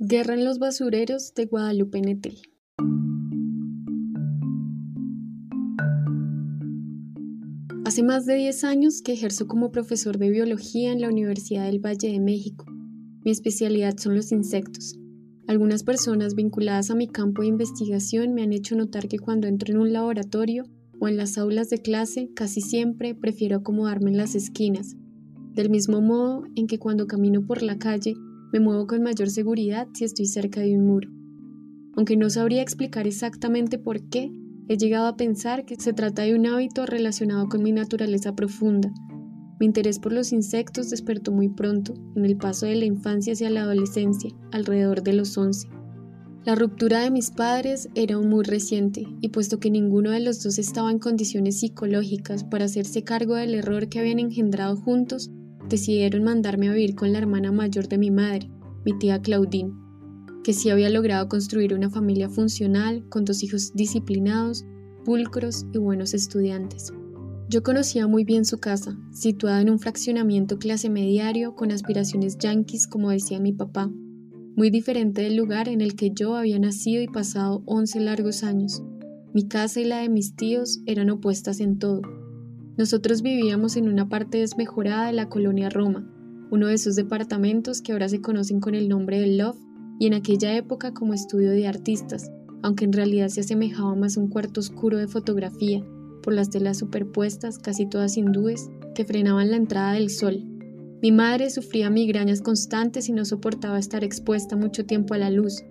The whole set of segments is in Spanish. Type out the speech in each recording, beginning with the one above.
Guerra en los basureros de Guadalupe Netel. Hace más de 10 años que ejerzo como profesor de biología en la Universidad del Valle de México. Mi especialidad son los insectos. Algunas personas vinculadas a mi campo de investigación me han hecho notar que cuando entro en un laboratorio o en las aulas de clase, casi siempre prefiero acomodarme en las esquinas, del mismo modo en que cuando camino por la calle me muevo con mayor seguridad si estoy cerca de un muro. Aunque no sabría explicar exactamente por qué, he llegado a pensar que se trata de un hábito relacionado con mi naturaleza profunda. Mi interés por los insectos despertó muy pronto, en el paso de la infancia hacia la adolescencia, alrededor de los 11. La ruptura de mis padres era muy reciente, y puesto que ninguno de los dos estaba en condiciones psicológicas para hacerse cargo del error que habían engendrado juntos, decidieron mandarme a vivir con la hermana mayor de mi madre, mi tía Claudine, que sí había logrado construir una familia funcional con dos hijos disciplinados, pulcros y buenos estudiantes. Yo conocía muy bien su casa, situada en un fraccionamiento clase mediario con aspiraciones yanquis, como decía mi papá, muy diferente del lugar en el que yo había nacido y pasado 11 largos años. Mi casa y la de mis tíos eran opuestas en todo. Nosotros vivíamos en una parte desmejorada de la colonia Roma, uno de esos departamentos que ahora se conocen con el nombre de Love y en aquella época como estudio de artistas, aunque en realidad se asemejaba más a un cuarto oscuro de fotografía, por las telas superpuestas, casi todas hindúes, que frenaban la entrada del sol. Mi madre sufría migrañas constantes y no soportaba estar expuesta mucho tiempo a la luz,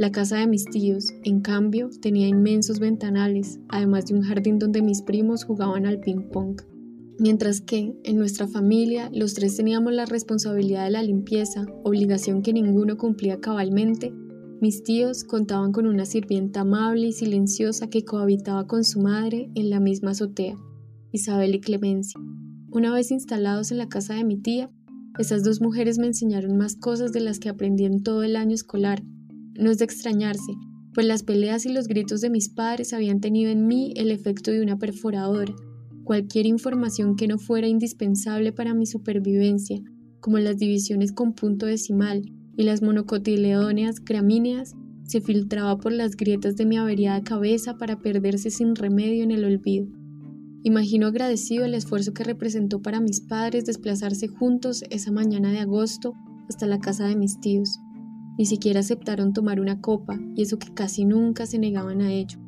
la casa de mis tíos, en cambio, tenía inmensos ventanales, además de un jardín donde mis primos jugaban al ping-pong. Mientras que, en nuestra familia, los tres teníamos la responsabilidad de la limpieza, obligación que ninguno cumplía cabalmente, mis tíos contaban con una sirvienta amable y silenciosa que cohabitaba con su madre en la misma azotea, Isabel y Clemencia. Una vez instalados en la casa de mi tía, esas dos mujeres me enseñaron más cosas de las que aprendí en todo el año escolar, no es de extrañarse, pues las peleas y los gritos de mis padres habían tenido en mí el efecto de una perforadora. Cualquier información que no fuera indispensable para mi supervivencia, como las divisiones con punto decimal y las monocotiledoneas gramíneas, se filtraba por las grietas de mi averiada cabeza para perderse sin remedio en el olvido. Imagino agradecido el esfuerzo que representó para mis padres desplazarse juntos esa mañana de agosto hasta la casa de mis tíos. Ni siquiera aceptaron tomar una copa, y eso que casi nunca se negaban a ello.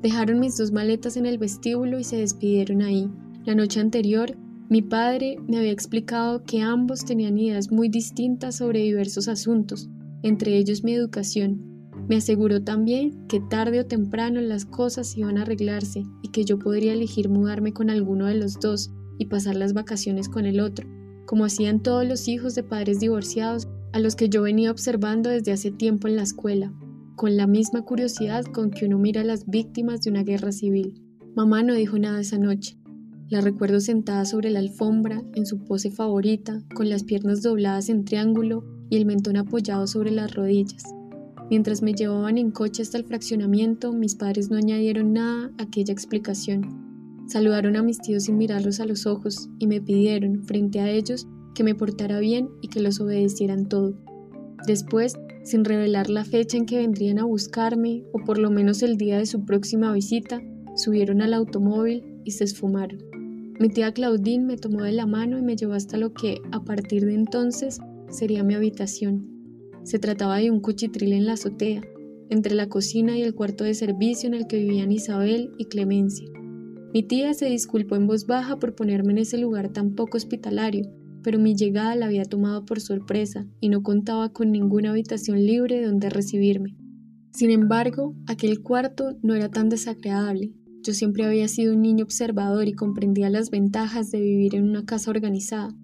Dejaron mis dos maletas en el vestíbulo y se despidieron ahí. La noche anterior, mi padre me había explicado que ambos tenían ideas muy distintas sobre diversos asuntos, entre ellos mi educación. Me aseguró también que tarde o temprano las cosas iban a arreglarse y que yo podría elegir mudarme con alguno de los dos y pasar las vacaciones con el otro, como hacían todos los hijos de padres divorciados a los que yo venía observando desde hace tiempo en la escuela, con la misma curiosidad con que uno mira a las víctimas de una guerra civil. Mamá no dijo nada esa noche. La recuerdo sentada sobre la alfombra, en su pose favorita, con las piernas dobladas en triángulo y el mentón apoyado sobre las rodillas. Mientras me llevaban en coche hasta el fraccionamiento, mis padres no añadieron nada a aquella explicación. Saludaron a mis tíos sin mirarlos a los ojos y me pidieron, frente a ellos, que me portara bien y que los obedecieran todo. Después, sin revelar la fecha en que vendrían a buscarme, o por lo menos el día de su próxima visita, subieron al automóvil y se esfumaron. Mi tía Claudine me tomó de la mano y me llevó hasta lo que, a partir de entonces, sería mi habitación. Se trataba de un cuchitril en la azotea, entre la cocina y el cuarto de servicio en el que vivían Isabel y Clemencia. Mi tía se disculpó en voz baja por ponerme en ese lugar tan poco hospitalario, pero mi llegada la había tomado por sorpresa y no contaba con ninguna habitación libre donde recibirme. Sin embargo, aquel cuarto no era tan desagradable. Yo siempre había sido un niño observador y comprendía las ventajas de vivir en una casa organizada.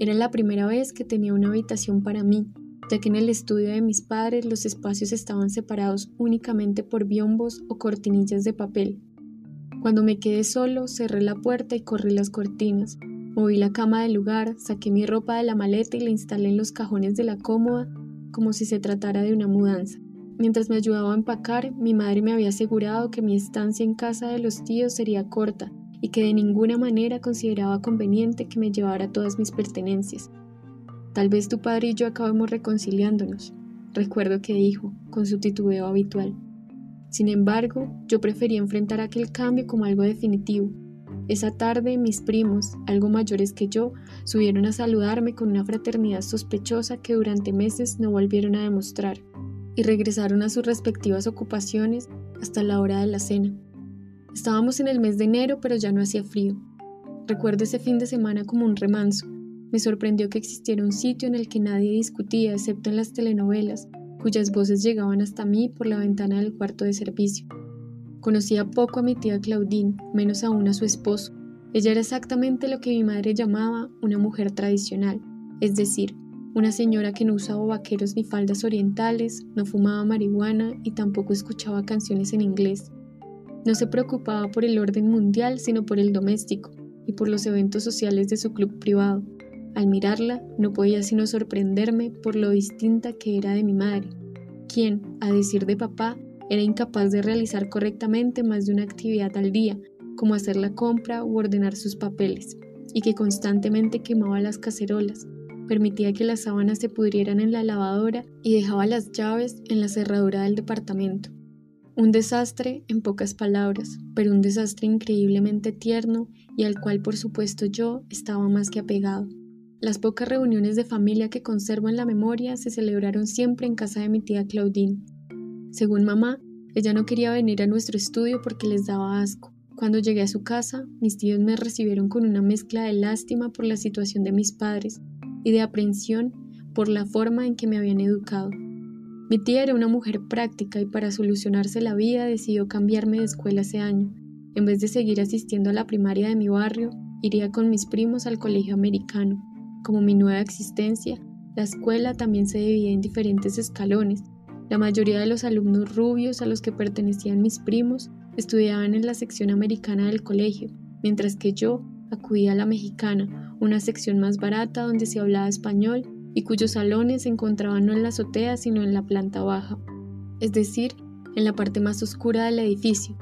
Era la primera vez que tenía una habitación para mí, ya que en el estudio de mis padres los espacios estaban separados únicamente por biombos o cortinillas de papel. Cuando me quedé solo, cerré la puerta y corrí las cortinas, Moví la cama del lugar, saqué mi ropa de la maleta y la instalé en los cajones de la cómoda como si se tratara de una mudanza. Mientras me ayudaba a empacar, mi madre me había asegurado que mi estancia en casa de los tíos sería corta y que de ninguna manera consideraba conveniente que me llevara todas mis pertenencias. Tal vez tu padre y yo acabemos reconciliándonos. recuerdo que dijo, con su titubeo habitual. Sin embargo, yo prefería enfrentar aquel cambio como algo definitivo. Esa tarde mis primos, algo mayores que yo, subieron a saludarme con una fraternidad sospechosa que durante meses no volvieron a demostrar, y regresaron a sus respectivas ocupaciones hasta la hora de la cena. Estábamos en el mes de enero, pero ya no hacía frío. Recuerdo ese fin de semana como un remanso. Me sorprendió que existiera un sitio en el que nadie discutía excepto en las telenovelas, cuyas voces llegaban hasta mí por la ventana del cuarto de servicio. Conocía poco a mi tía Claudine, menos aún a su esposo. Ella era exactamente lo que mi madre llamaba una mujer tradicional, es decir, una señora que no usaba vaqueros ni faldas orientales, no fumaba marihuana y tampoco escuchaba canciones en inglés. No se preocupaba por el orden mundial, sino por el doméstico y por los eventos sociales de su club privado. Al mirarla, no podía sino sorprenderme por lo distinta que era de mi madre, quien, a decir de papá, era incapaz de realizar correctamente más de una actividad al día, como hacer la compra u ordenar sus papeles, y que constantemente quemaba las cacerolas, permitía que las sábanas se pudrieran en la lavadora y dejaba las llaves en la cerradura del departamento. Un desastre, en pocas palabras, pero un desastre increíblemente tierno y al cual por supuesto yo estaba más que apegado. Las pocas reuniones de familia que conservo en la memoria se celebraron siempre en casa de mi tía Claudine. Según mamá, ella no quería venir a nuestro estudio porque les daba asco. Cuando llegué a su casa, mis tíos me recibieron con una mezcla de lástima por la situación de mis padres y de aprensión por la forma en que me habían educado. Mi tía era una mujer práctica y para solucionarse la vida decidió cambiarme de escuela ese año. En vez de seguir asistiendo a la primaria de mi barrio, iría con mis primos al colegio americano. Como mi nueva existencia, la escuela también se dividía en diferentes escalones. La mayoría de los alumnos rubios a los que pertenecían mis primos estudiaban en la sección americana del colegio, mientras que yo acudía a la mexicana, una sección más barata donde se hablaba español y cuyos salones se encontraban no en la azotea sino en la planta baja, es decir, en la parte más oscura del edificio,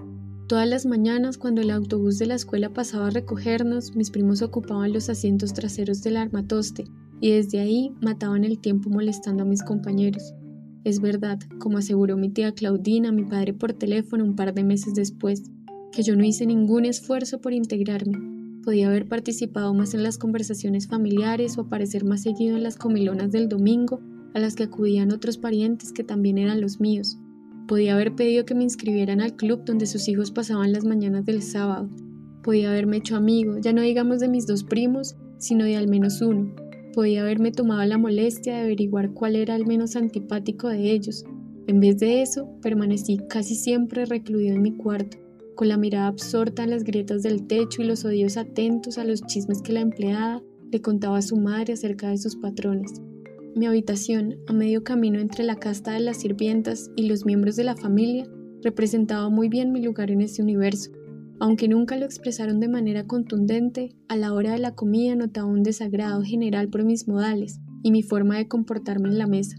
Todas las mañanas, cuando el autobús de la escuela pasaba a recogernos, mis primos ocupaban los asientos traseros del armatoste y desde ahí mataban el tiempo molestando a mis compañeros. Es verdad, como aseguró mi tía Claudina mi padre por teléfono un par de meses después, que yo no hice ningún esfuerzo por integrarme. Podía haber participado más en las conversaciones familiares o aparecer más seguido en las comilonas del domingo a las que acudían otros parientes que también eran los míos. Podía haber pedido que me inscribieran al club donde sus hijos pasaban las mañanas del sábado. Podía haberme hecho amigo, ya no digamos de mis dos primos, sino de al menos uno. Podía haberme tomado la molestia de averiguar cuál era el menos antipático de ellos. En vez de eso, permanecí casi siempre recluido en mi cuarto, con la mirada absorta en las grietas del techo y los odios atentos a los chismes que la empleada le contaba a su madre acerca de sus patrones. Mi habitación, a medio camino entre la casta de las sirvientas y los miembros de la familia, representaba muy bien mi lugar en ese universo. Aunque nunca lo expresaron de manera contundente, a la hora de la comida notaba un desagrado general por mis modales y mi forma de comportarme en la mesa.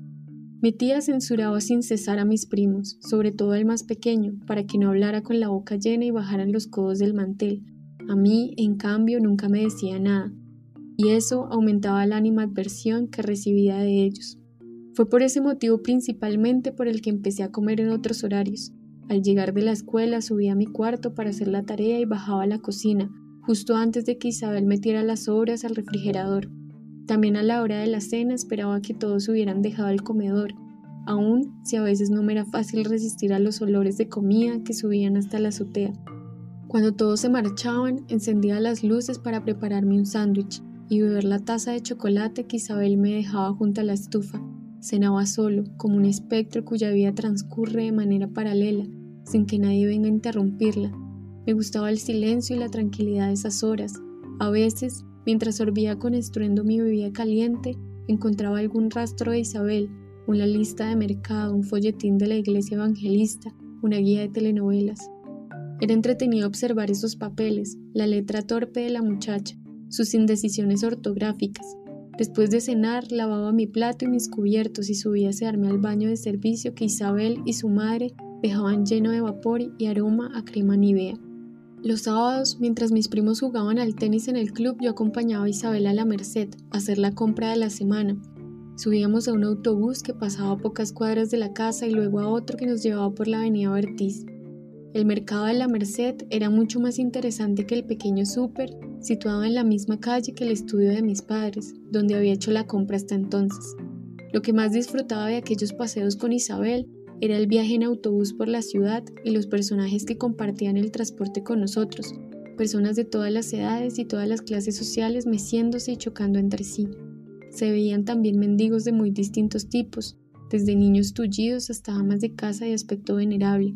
Mi tía censuraba sin cesar a mis primos, sobre todo al más pequeño, para que no hablara con la boca llena y bajaran los codos del mantel. A mí, en cambio, nunca me decía nada, y eso aumentaba la animadversión que recibía de ellos. Fue por ese motivo principalmente por el que empecé a comer en otros horarios. Al llegar de la escuela subía a mi cuarto para hacer la tarea y bajaba a la cocina, justo antes de que Isabel metiera las sobras al refrigerador. También a la hora de la cena esperaba que todos hubieran dejado el comedor, aun si a veces no me era fácil resistir a los olores de comida que subían hasta la azotea. Cuando todos se marchaban, encendía las luces para prepararme un sándwich y beber la taza de chocolate que Isabel me dejaba junto a la estufa. Cenaba solo, como un espectro cuya vida transcurre de manera paralela, sin que nadie venga a interrumpirla. Me gustaba el silencio y la tranquilidad de esas horas. A veces, mientras sorbía con estruendo mi bebida caliente, encontraba algún rastro de Isabel, una lista de mercado, un folletín de la iglesia evangelista, una guía de telenovelas. Era entretenido observar esos papeles, la letra torpe de la muchacha, sus indecisiones ortográficas. Después de cenar, lavaba mi plato y mis cubiertos y subía a asearme al baño de servicio que Isabel y su madre dejaban lleno de vapor y aroma a crema nivea. Los sábados, mientras mis primos jugaban al tenis en el club, yo acompañaba a Isabel a la Merced a hacer la compra de la semana. Subíamos a un autobús que pasaba a pocas cuadras de la casa y luego a otro que nos llevaba por la avenida Bertiz. El mercado de la Merced era mucho más interesante que el pequeño súper, situado en la misma calle que el estudio de mis padres, donde había hecho la compra hasta entonces. Lo que más disfrutaba de aquellos paseos con Isabel era el viaje en autobús por la ciudad y los personajes que compartían el transporte con nosotros, personas de todas las edades y todas las clases sociales meciéndose y chocando entre sí. Se veían también mendigos de muy distintos tipos, desde niños tullidos hasta amas de casa de aspecto venerable.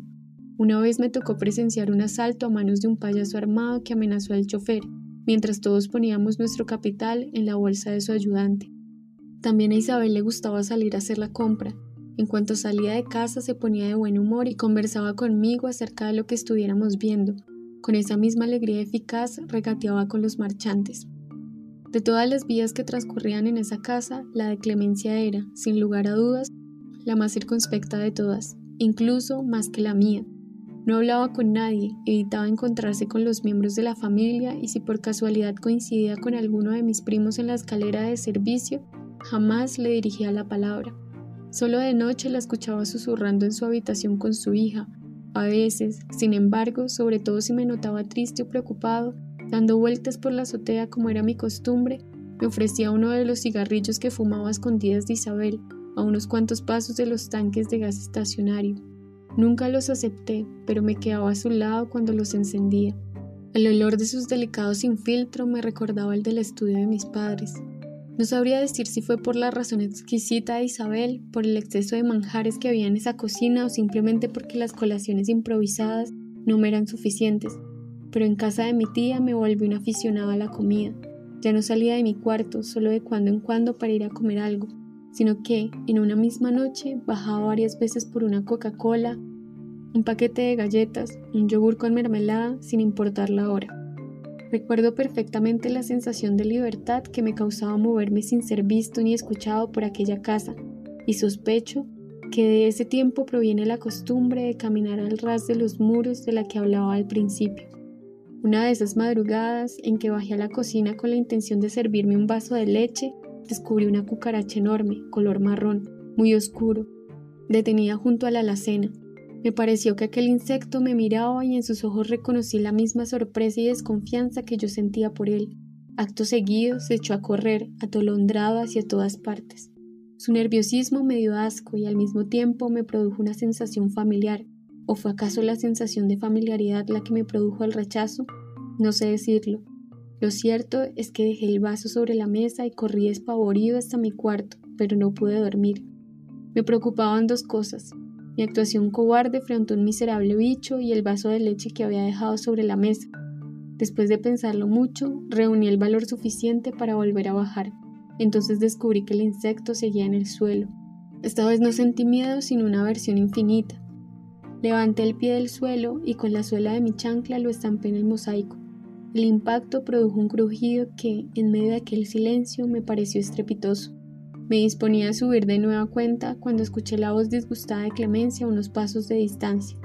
Una vez me tocó presenciar un asalto a manos de un payaso armado que amenazó al chofer, mientras todos poníamos nuestro capital en la bolsa de su ayudante. También a Isabel le gustaba salir a hacer la compra, en cuanto salía de casa se ponía de buen humor y conversaba conmigo acerca de lo que estuviéramos viendo. Con esa misma alegría eficaz regateaba con los marchantes. De todas las vías que transcurrían en esa casa, la de Clemencia era, sin lugar a dudas, la más circunspecta de todas, incluso más que la mía. No hablaba con nadie, evitaba encontrarse con los miembros de la familia y si por casualidad coincidía con alguno de mis primos en la escalera de servicio, jamás le dirigía la palabra. Solo de noche la escuchaba susurrando en su habitación con su hija. A veces, sin embargo, sobre todo si me notaba triste o preocupado, dando vueltas por la azotea como era mi costumbre, me ofrecía uno de los cigarrillos que fumaba a escondidas de Isabel, a unos cuantos pasos de los tanques de gas estacionario. Nunca los acepté, pero me quedaba a su lado cuando los encendía. El olor de sus delicados sin filtro me recordaba el del estudio de mis padres. No sabría decir si fue por la razón exquisita de Isabel, por el exceso de manjares que había en esa cocina o simplemente porque las colaciones improvisadas no me eran suficientes, pero en casa de mi tía me volví un aficionado a la comida. Ya no salía de mi cuarto solo de cuando en cuando para ir a comer algo, sino que en una misma noche bajaba varias veces por una Coca-Cola, un paquete de galletas, un yogur con mermelada, sin importar la hora. Recuerdo perfectamente la sensación de libertad que me causaba moverme sin ser visto ni escuchado por aquella casa, y sospecho que de ese tiempo proviene la costumbre de caminar al ras de los muros de la que hablaba al principio. Una de esas madrugadas en que bajé a la cocina con la intención de servirme un vaso de leche, descubrí una cucaracha enorme, color marrón, muy oscuro, detenida junto a la alacena. Me pareció que aquel insecto me miraba y en sus ojos reconocí la misma sorpresa y desconfianza que yo sentía por él. Acto seguido se echó a correr, atolondrado hacia todas partes. Su nerviosismo me dio asco y al mismo tiempo me produjo una sensación familiar. ¿O fue acaso la sensación de familiaridad la que me produjo el rechazo? No sé decirlo. Lo cierto es que dejé el vaso sobre la mesa y corrí espavorido hasta mi cuarto, pero no pude dormir. Me preocupaban dos cosas, mi actuación cobarde frente a un miserable bicho y el vaso de leche que había dejado sobre la mesa. Después de pensarlo mucho, reuní el valor suficiente para volver a bajar. Entonces descubrí que el insecto seguía en el suelo. Esta vez no sentí miedo, sino una aversión infinita. Levanté el pie del suelo y con la suela de mi chancla lo estampé en el mosaico. El impacto produjo un crujido que, en medio de aquel silencio, me pareció estrepitoso. Me disponía a subir de nueva cuenta cuando escuché la voz disgustada de Clemencia a unos pasos de distancia.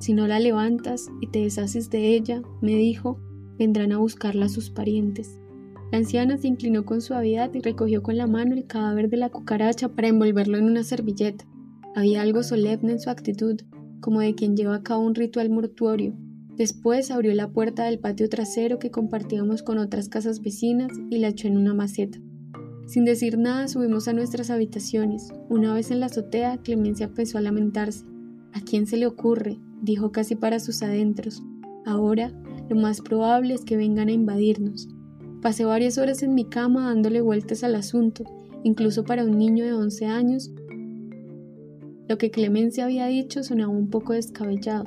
Si no la levantas y te deshaces de ella, me dijo, vendrán a buscarla sus parientes. La anciana se inclinó con suavidad y recogió con la mano el cadáver de la cucaracha para envolverlo en una servilleta. Había algo solemne en su actitud, como de quien lleva a cabo un ritual mortuorio. Después abrió la puerta del patio trasero que compartíamos con otras casas vecinas y la echó en una maceta. Sin decir nada subimos a nuestras habitaciones. Una vez en la azotea, Clemencia empezó a lamentarse. ¿A quién se le ocurre? dijo casi para sus adentros. Ahora, lo más probable es que vengan a invadirnos. Pasé varias horas en mi cama dándole vueltas al asunto, incluso para un niño de 11 años. Lo que Clemencia había dicho sonaba un poco descabellado.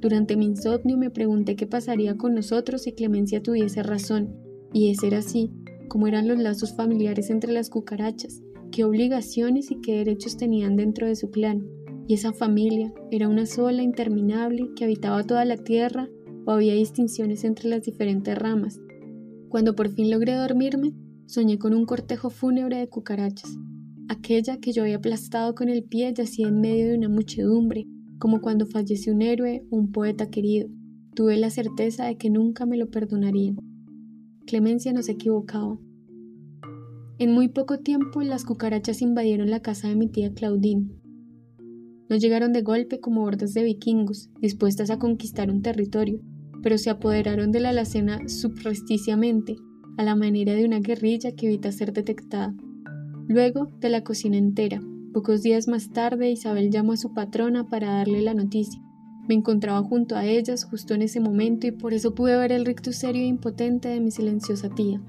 Durante mi insomnio me pregunté qué pasaría con nosotros si Clemencia tuviese razón, y ese era así, cómo eran los lazos familiares entre las cucarachas, qué obligaciones y qué derechos tenían dentro de su clan. Y esa familia era una sola, interminable, que habitaba toda la tierra o había distinciones entre las diferentes ramas. Cuando por fin logré dormirme, soñé con un cortejo fúnebre de cucarachas. Aquella que yo había aplastado con el pie yacía en medio de una muchedumbre, como cuando fallece un héroe o un poeta querido. Tuve la certeza de que nunca me lo perdonarían. Clemencia no se equivocaba. En muy poco tiempo las cucarachas invadieron la casa de mi tía Claudine. No llegaron de golpe como hordas de vikingos, dispuestas a conquistar un territorio, pero se apoderaron de la alacena subrepticiamente, a la manera de una guerrilla que evita ser detectada. Luego de la cocina entera. Pocos días más tarde Isabel llamó a su patrona para darle la noticia. Me encontraba junto a ellas justo en ese momento y por eso pude ver el rictus serio e impotente de mi silenciosa tía.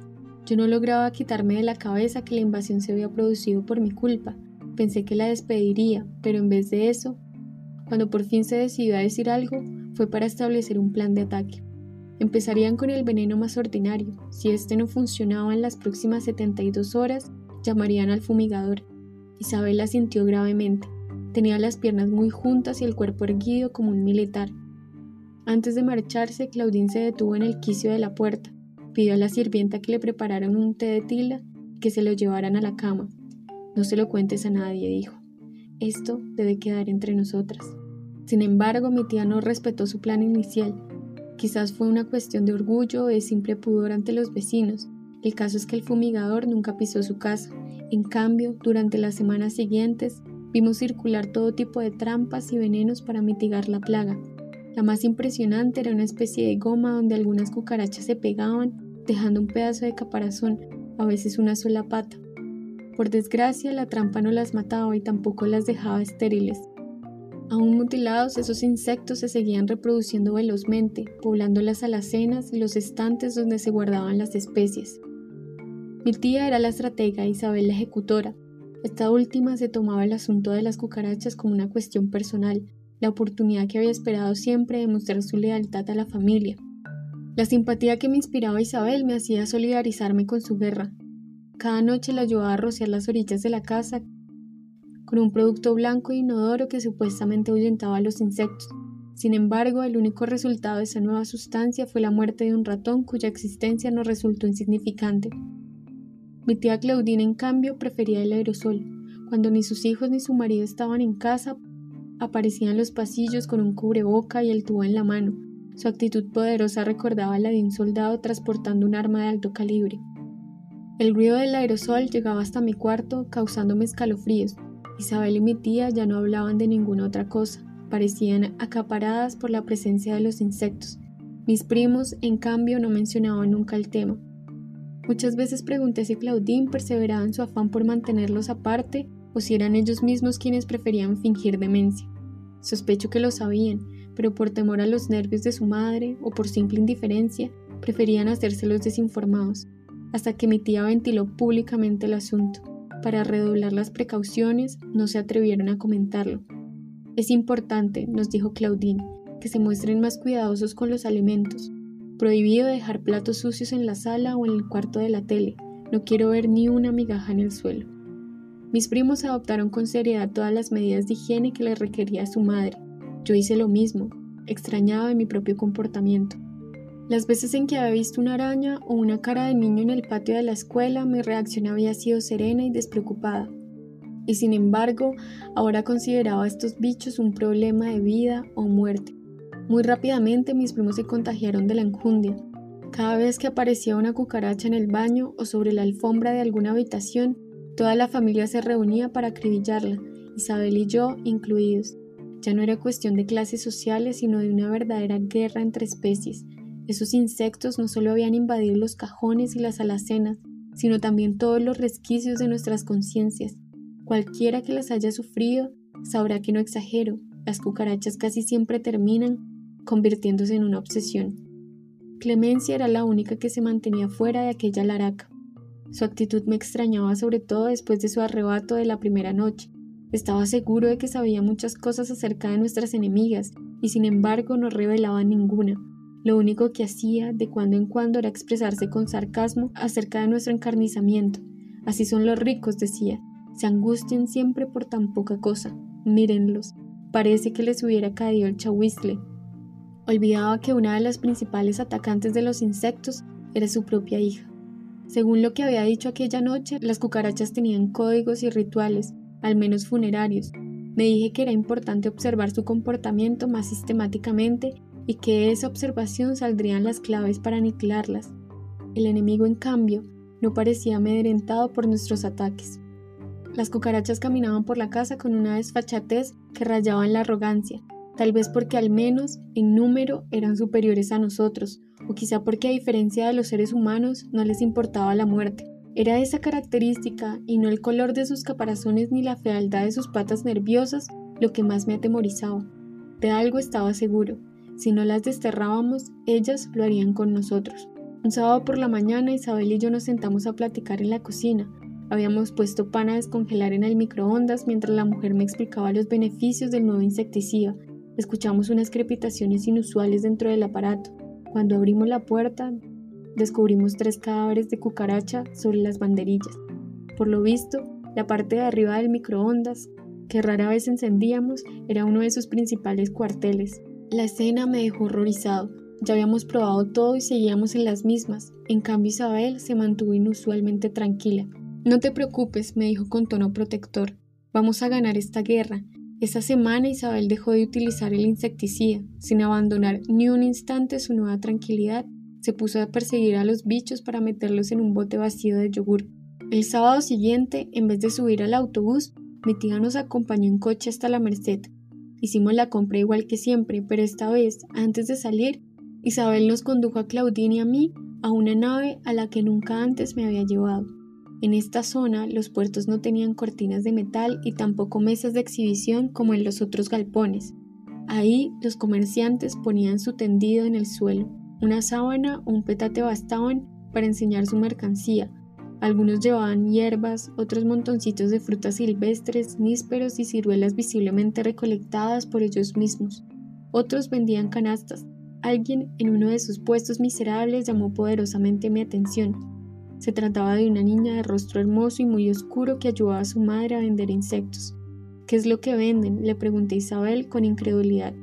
Yo no lograba quitarme de la cabeza que la invasión se había producido por mi culpa. Pensé que la despediría, pero en vez de eso, cuando por fin se decidió a decir algo, fue para establecer un plan de ataque. Empezarían con el veneno más ordinario. Si este no funcionaba en las próximas 72 horas, llamarían al fumigador. Isabel la sintió gravemente. Tenía las piernas muy juntas y el cuerpo erguido como un militar. Antes de marcharse, Claudine se detuvo en el quicio de la puerta. Pidió a la sirvienta que le prepararan un té de tila y que se lo llevaran a la cama. No se lo cuentes a nadie, dijo. Esto debe quedar entre nosotras. Sin embargo, mi tía no respetó su plan inicial. Quizás fue una cuestión de orgullo o de simple pudor ante los vecinos. El caso es que el fumigador nunca pisó su casa. En cambio, durante las semanas siguientes, vimos circular todo tipo de trampas y venenos para mitigar la plaga. La más impresionante era una especie de goma donde algunas cucarachas se pegaban, dejando un pedazo de caparazón, a veces una sola pata. Por desgracia, la trampa no las mataba y tampoco las dejaba estériles. Aún mutilados, esos insectos se seguían reproduciendo velozmente, poblando las alacenas y los estantes donde se guardaban las especies. Mi tía era la estratega, Isabel la ejecutora. Esta última se tomaba el asunto de las cucarachas como una cuestión personal, la oportunidad que había esperado siempre de mostrar su lealtad a la familia. La simpatía que me inspiraba Isabel me hacía solidarizarme con su guerra. Cada noche la ayudaba a rociar las orillas de la casa con un producto blanco e inodoro que supuestamente ahuyentaba a los insectos. Sin embargo, el único resultado de esa nueva sustancia fue la muerte de un ratón cuya existencia no resultó insignificante. Mi tía Claudine, en cambio, prefería el aerosol. Cuando ni sus hijos ni su marido estaban en casa, aparecía en los pasillos con un cubreboca y el tubo en la mano. Su actitud poderosa recordaba la de un soldado transportando un arma de alto calibre. El ruido del aerosol llegaba hasta mi cuarto, causándome escalofríos. Isabel y mi tía ya no hablaban de ninguna otra cosa, parecían acaparadas por la presencia de los insectos. Mis primos, en cambio, no mencionaban nunca el tema. Muchas veces pregunté si Claudine perseveraba en su afán por mantenerlos aparte o si eran ellos mismos quienes preferían fingir demencia. Sospecho que lo sabían, pero por temor a los nervios de su madre o por simple indiferencia, preferían hacerse los desinformados, hasta que mi tía ventiló públicamente el asunto. Para redoblar las precauciones, no se atrevieron a comentarlo. Es importante, nos dijo Claudine, que se muestren más cuidadosos con los alimentos. Prohibido dejar platos sucios en la sala o en el cuarto de la tele. No quiero ver ni una migaja en el suelo. Mis primos adoptaron con seriedad todas las medidas de higiene que les requería su madre. Yo hice lo mismo, extrañaba de mi propio comportamiento. Las veces en que había visto una araña o una cara de niño en el patio de la escuela, mi reacción había sido serena y despreocupada. Y sin embargo, ahora consideraba a estos bichos un problema de vida o muerte. Muy rápidamente mis primos se contagiaron de la enjundia. Cada vez que aparecía una cucaracha en el baño o sobre la alfombra de alguna habitación, toda la familia se reunía para acribillarla, Isabel y yo incluidos. Ya no era cuestión de clases sociales, sino de una verdadera guerra entre especies esos insectos no solo habían invadido los cajones y las alacenas, sino también todos los resquicios de nuestras conciencias. Cualquiera que las haya sufrido sabrá que no exagero, las cucarachas casi siempre terminan convirtiéndose en una obsesión. Clemencia era la única que se mantenía fuera de aquella laraca. Su actitud me extrañaba sobre todo después de su arrebato de la primera noche. Estaba seguro de que sabía muchas cosas acerca de nuestras enemigas y sin embargo no revelaba ninguna. Lo único que hacía de cuando en cuando era expresarse con sarcasmo acerca de nuestro encarnizamiento. Así son los ricos, decía. Se angustian siempre por tan poca cosa. Mírenlos. Parece que les hubiera caído el chahuizle. Olvidaba que una de las principales atacantes de los insectos era su propia hija. Según lo que había dicho aquella noche, las cucarachas tenían códigos y rituales, al menos funerarios. Me dije que era importante observar su comportamiento más sistemáticamente y que de esa observación saldrían las claves para aniquilarlas. El enemigo, en cambio, no parecía amedrentado por nuestros ataques. Las cucarachas caminaban por la casa con una desfachatez que rayaba en la arrogancia, tal vez porque al menos en número eran superiores a nosotros, o quizá porque a diferencia de los seres humanos no les importaba la muerte. Era esa característica y no el color de sus caparazones ni la fealdad de sus patas nerviosas lo que más me atemorizaba. De algo estaba seguro, si no las desterrábamos, ellas lo harían con nosotros. Un sábado por la mañana Isabel y yo nos sentamos a platicar en la cocina. Habíamos puesto pan a descongelar en el microondas mientras la mujer me explicaba los beneficios del nuevo insecticida. Escuchamos unas crepitaciones inusuales dentro del aparato. Cuando abrimos la puerta, descubrimos tres cadáveres de cucaracha sobre las banderillas. Por lo visto, la parte de arriba del microondas, que rara vez encendíamos, era uno de sus principales cuarteles. La escena me dejó horrorizado. Ya habíamos probado todo y seguíamos en las mismas. En cambio Isabel se mantuvo inusualmente tranquila. No te preocupes, me dijo con tono protector. Vamos a ganar esta guerra. Esa semana Isabel dejó de utilizar el insecticida. Sin abandonar ni un instante su nueva tranquilidad, se puso a perseguir a los bichos para meterlos en un bote vacío de yogur. El sábado siguiente, en vez de subir al autobús, mi tía nos acompañó en coche hasta la Merced. Hicimos la compra igual que siempre, pero esta vez, antes de salir, Isabel nos condujo a Claudine y a mí a una nave a la que nunca antes me había llevado. En esta zona los puertos no tenían cortinas de metal y tampoco mesas de exhibición como en los otros galpones. Ahí los comerciantes ponían su tendido en el suelo. Una sábana o un petate bastaban para enseñar su mercancía, algunos llevaban hierbas, otros montoncitos de frutas silvestres, nísperos y ciruelas visiblemente recolectadas por ellos mismos. Otros vendían canastas. Alguien en uno de sus puestos miserables llamó poderosamente mi atención. Se trataba de una niña de rostro hermoso y muy oscuro que ayudaba a su madre a vender insectos. ¿Qué es lo que venden? le pregunté Isabel con incredulidad.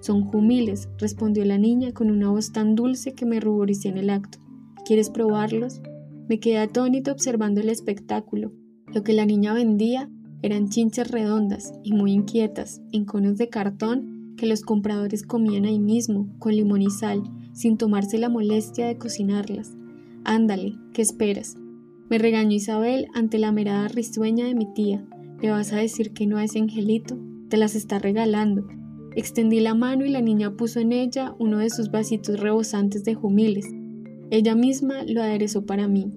Son jumiles, respondió la niña con una voz tan dulce que me ruboricé en el acto. ¿Quieres probarlos? Me quedé atónito observando el espectáculo. Lo que la niña vendía eran chinches redondas y muy inquietas, en conos de cartón que los compradores comían ahí mismo, con limón y sal, sin tomarse la molestia de cocinarlas. Ándale, ¿qué esperas? Me regañó Isabel ante la mirada risueña de mi tía. ¿Le vas a decir que no a ese angelito? Te las está regalando. Extendí la mano y la niña puso en ella uno de sus vasitos rebosantes de jumiles. Ella misma lo aderezó para mí.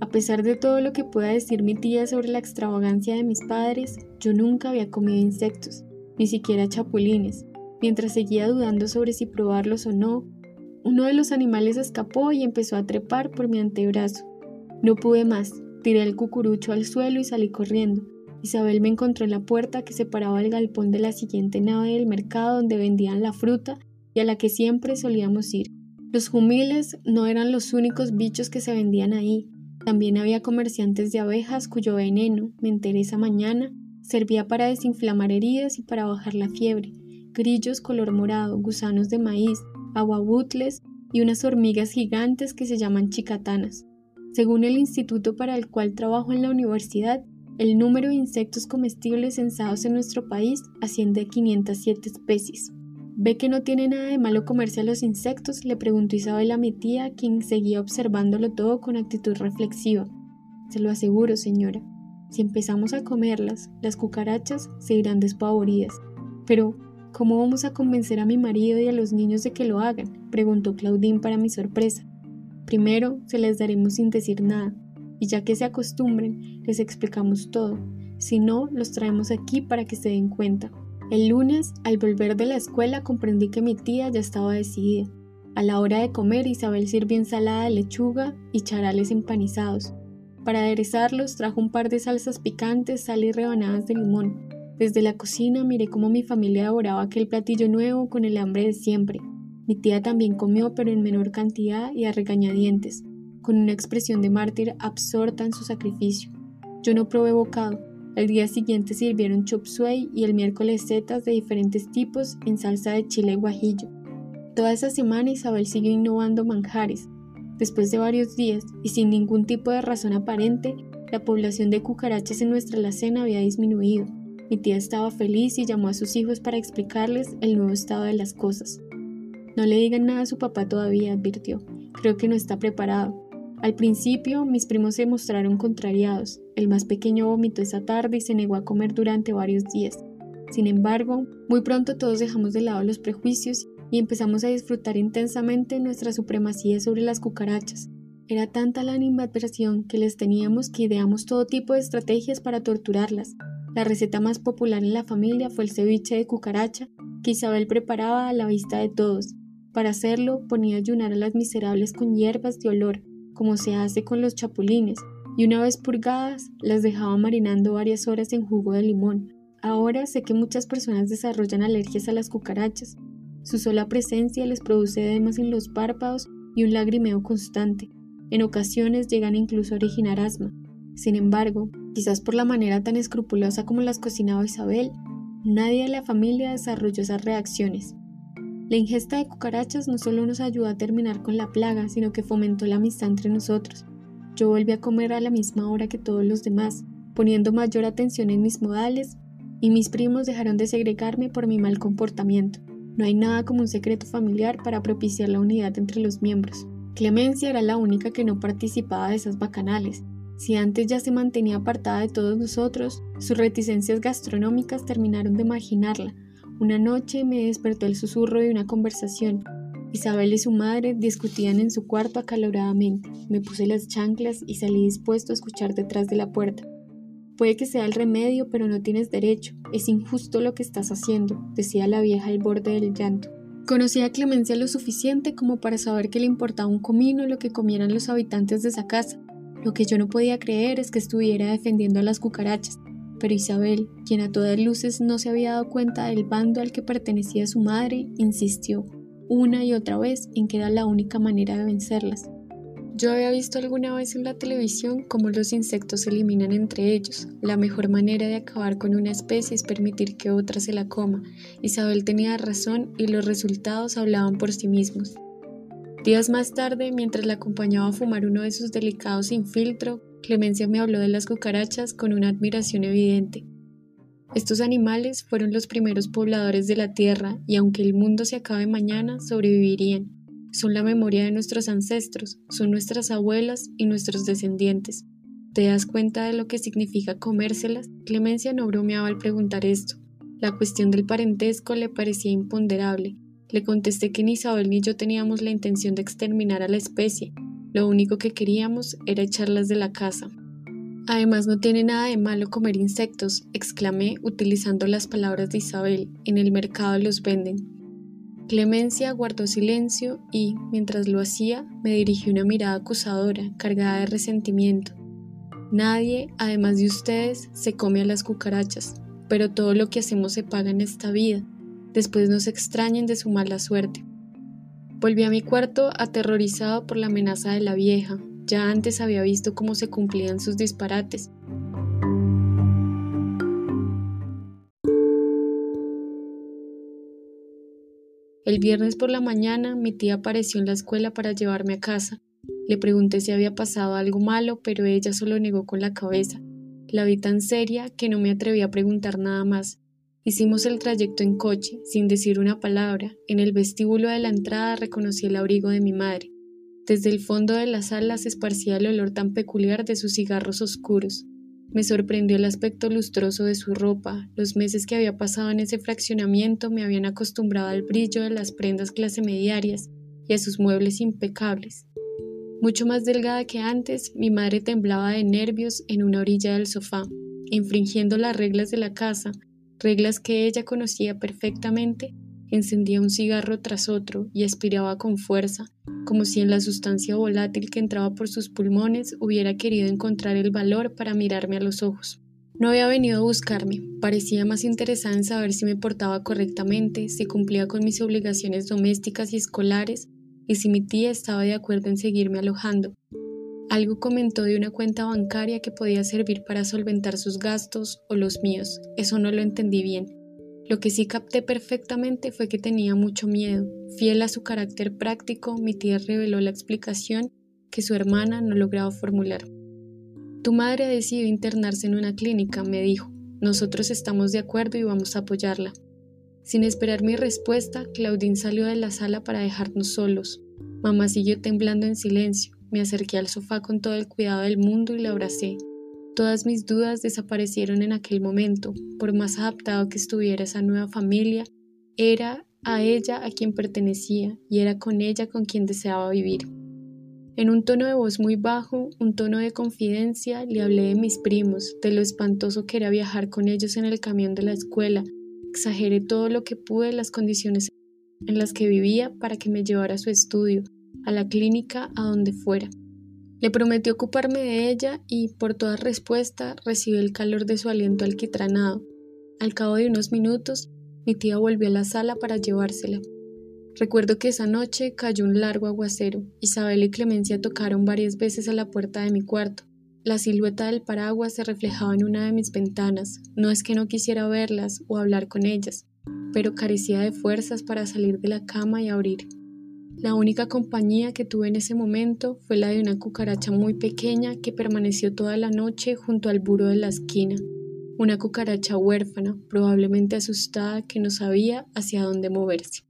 A pesar de todo lo que pueda decir mi tía sobre la extravagancia de mis padres, yo nunca había comido insectos, ni siquiera chapulines. Mientras seguía dudando sobre si probarlos o no, uno de los animales escapó y empezó a trepar por mi antebrazo. No pude más, tiré el cucurucho al suelo y salí corriendo. Isabel me encontró en la puerta que separaba el galpón de la siguiente nave del mercado donde vendían la fruta y a la que siempre solíamos ir. Los jumiles no eran los únicos bichos que se vendían ahí. También había comerciantes de abejas cuyo veneno, me enteré esa mañana, servía para desinflamar heridas y para bajar la fiebre. Grillos color morado, gusanos de maíz, aguabutles y unas hormigas gigantes que se llaman chicatanas. Según el instituto para el cual trabajo en la universidad, el número de insectos comestibles censados en nuestro país asciende a 507 especies. ¿Ve que no tiene nada de malo comerse a los insectos? le preguntó Isabel a mi tía, quien seguía observándolo todo con actitud reflexiva. Se lo aseguro, señora. Si empezamos a comerlas, las cucarachas se irán despavoridas. Pero, ¿cómo vamos a convencer a mi marido y a los niños de que lo hagan? preguntó Claudine para mi sorpresa. Primero, se les daremos sin decir nada, y ya que se acostumbren, les explicamos todo. Si no, los traemos aquí para que se den cuenta. El lunes, al volver de la escuela, comprendí que mi tía ya estaba decidida. A la hora de comer, Isabel sirvió ensalada de lechuga y charales empanizados. Para aderezarlos, trajo un par de salsas picantes, sal y rebanadas de limón. Desde la cocina miré cómo mi familia devoraba aquel platillo nuevo con el hambre de siempre. Mi tía también comió, pero en menor cantidad y a regañadientes, con una expresión de mártir absorta en su sacrificio. Yo no probé bocado, el día siguiente sirvieron chop suey y el miércoles setas de diferentes tipos en salsa de chile guajillo. Toda esa semana Isabel siguió innovando manjares. Después de varios días y sin ningún tipo de razón aparente, la población de cucarachas en nuestra alacena había disminuido. Mi tía estaba feliz y llamó a sus hijos para explicarles el nuevo estado de las cosas. No le digan nada a su papá todavía, advirtió. Creo que no está preparado. Al principio, mis primos se mostraron contrariados. El más pequeño vomitó esa tarde y se negó a comer durante varios días. Sin embargo, muy pronto todos dejamos de lado los prejuicios y empezamos a disfrutar intensamente nuestra supremacía sobre las cucarachas. Era tanta la animadversión que les teníamos que ideamos todo tipo de estrategias para torturarlas. La receta más popular en la familia fue el ceviche de cucaracha que Isabel preparaba a la vista de todos. Para hacerlo ponía a ayunar a las miserables con hierbas de olor, como se hace con los chapulines, y una vez purgadas las dejaba marinando varias horas en jugo de limón. Ahora sé que muchas personas desarrollan alergias a las cucarachas. Su sola presencia les produce edemas en los párpados y un lagrimeo constante. En ocasiones llegan incluso a originar asma. Sin embargo, quizás por la manera tan escrupulosa como las cocinaba Isabel, nadie de la familia desarrolló esas reacciones. La ingesta de cucarachas no solo nos ayudó a terminar con la plaga, sino que fomentó la amistad entre nosotros. Yo volví a comer a la misma hora que todos los demás, poniendo mayor atención en mis modales, y mis primos dejaron de segregarme por mi mal comportamiento. No hay nada como un secreto familiar para propiciar la unidad entre los miembros. Clemencia era la única que no participaba de esas bacanales. Si antes ya se mantenía apartada de todos nosotros, sus reticencias gastronómicas terminaron de marginarla, una noche me despertó el susurro de una conversación. Isabel y su madre discutían en su cuarto acaloradamente. Me puse las chanclas y salí dispuesto a escuchar detrás de la puerta. Puede que sea el remedio, pero no tienes derecho. Es injusto lo que estás haciendo, decía la vieja al borde del llanto. Conocía a Clemencia lo suficiente como para saber que le importaba un comino lo que comieran los habitantes de esa casa. Lo que yo no podía creer es que estuviera defendiendo a las cucarachas, pero Isabel, quien a todas luces no se había dado cuenta del bando al que pertenecía su madre, insistió una y otra vez en que era la única manera de vencerlas. Yo había visto alguna vez en la televisión cómo los insectos se eliminan entre ellos. La mejor manera de acabar con una especie es permitir que otra se la coma. Isabel tenía razón y los resultados hablaban por sí mismos. Días más tarde, mientras la acompañaba a fumar uno de sus delicados sin filtro, Clemencia me habló de las cucarachas con una admiración evidente. Estos animales fueron los primeros pobladores de la Tierra y aunque el mundo se acabe mañana, sobrevivirían. Son la memoria de nuestros ancestros, son nuestras abuelas y nuestros descendientes. ¿Te das cuenta de lo que significa comérselas? Clemencia no bromeaba al preguntar esto. La cuestión del parentesco le parecía imponderable. Le contesté que ni Isabel ni yo teníamos la intención de exterminar a la especie, lo único que queríamos era echarlas de la casa. Además no tiene nada de malo comer insectos, exclamé utilizando las palabras de Isabel. En el mercado los venden. Clemencia guardó silencio y, mientras lo hacía, me dirigió una mirada acusadora, cargada de resentimiento. Nadie, además de ustedes, se come a las cucarachas, pero todo lo que hacemos se paga en esta vida. Después no se extrañen de su mala suerte. Volví a mi cuarto aterrorizado por la amenaza de la vieja. Ya antes había visto cómo se cumplían sus disparates. El viernes por la mañana mi tía apareció en la escuela para llevarme a casa. Le pregunté si había pasado algo malo, pero ella solo negó con la cabeza. La vi tan seria que no me atreví a preguntar nada más. Hicimos el trayecto en coche, sin decir una palabra. En el vestíbulo de la entrada reconocí el abrigo de mi madre. Desde el fondo de la sala se esparcía el olor tan peculiar de sus cigarros oscuros. Me sorprendió el aspecto lustroso de su ropa. Los meses que había pasado en ese fraccionamiento me habían acostumbrado al brillo de las prendas clase mediarias y a sus muebles impecables. Mucho más delgada que antes, mi madre temblaba de nervios en una orilla del sofá, infringiendo las reglas de la casa reglas que ella conocía perfectamente, encendía un cigarro tras otro y aspiraba con fuerza, como si en la sustancia volátil que entraba por sus pulmones hubiera querido encontrar el valor para mirarme a los ojos. No había venido a buscarme, parecía más interesada en saber si me portaba correctamente, si cumplía con mis obligaciones domésticas y escolares, y si mi tía estaba de acuerdo en seguirme alojando. Algo comentó de una cuenta bancaria que podía servir para solventar sus gastos o los míos. Eso no lo entendí bien. Lo que sí capté perfectamente fue que tenía mucho miedo. Fiel a su carácter práctico, mi tía reveló la explicación que su hermana no lograba formular. Tu madre ha decidido internarse en una clínica, me dijo. Nosotros estamos de acuerdo y vamos a apoyarla. Sin esperar mi respuesta, Claudine salió de la sala para dejarnos solos. Mamá siguió temblando en silencio. Me acerqué al sofá con todo el cuidado del mundo y la abracé. Todas mis dudas desaparecieron en aquel momento. Por más adaptado que estuviera esa nueva familia, era a ella a quien pertenecía y era con ella con quien deseaba vivir. En un tono de voz muy bajo, un tono de confidencia, le hablé de mis primos, de lo espantoso que era viajar con ellos en el camión de la escuela. Exageré todo lo que pude las condiciones en las que vivía para que me llevara a su estudio, a la clínica, a donde fuera. Le prometí ocuparme de ella y, por toda respuesta, recibí el calor de su aliento alquitranado. Al cabo de unos minutos, mi tía volvió a la sala para llevársela. Recuerdo que esa noche cayó un largo aguacero. Isabel y Clemencia tocaron varias veces a la puerta de mi cuarto. La silueta del paraguas se reflejaba en una de mis ventanas. No es que no quisiera verlas o hablar con ellas, pero carecía de fuerzas para salir de la cama y abrir. La única compañía que tuve en ese momento fue la de una cucaracha muy pequeña que permaneció toda la noche junto al buro de la esquina. Una cucaracha huérfana, probablemente asustada que no sabía hacia dónde moverse.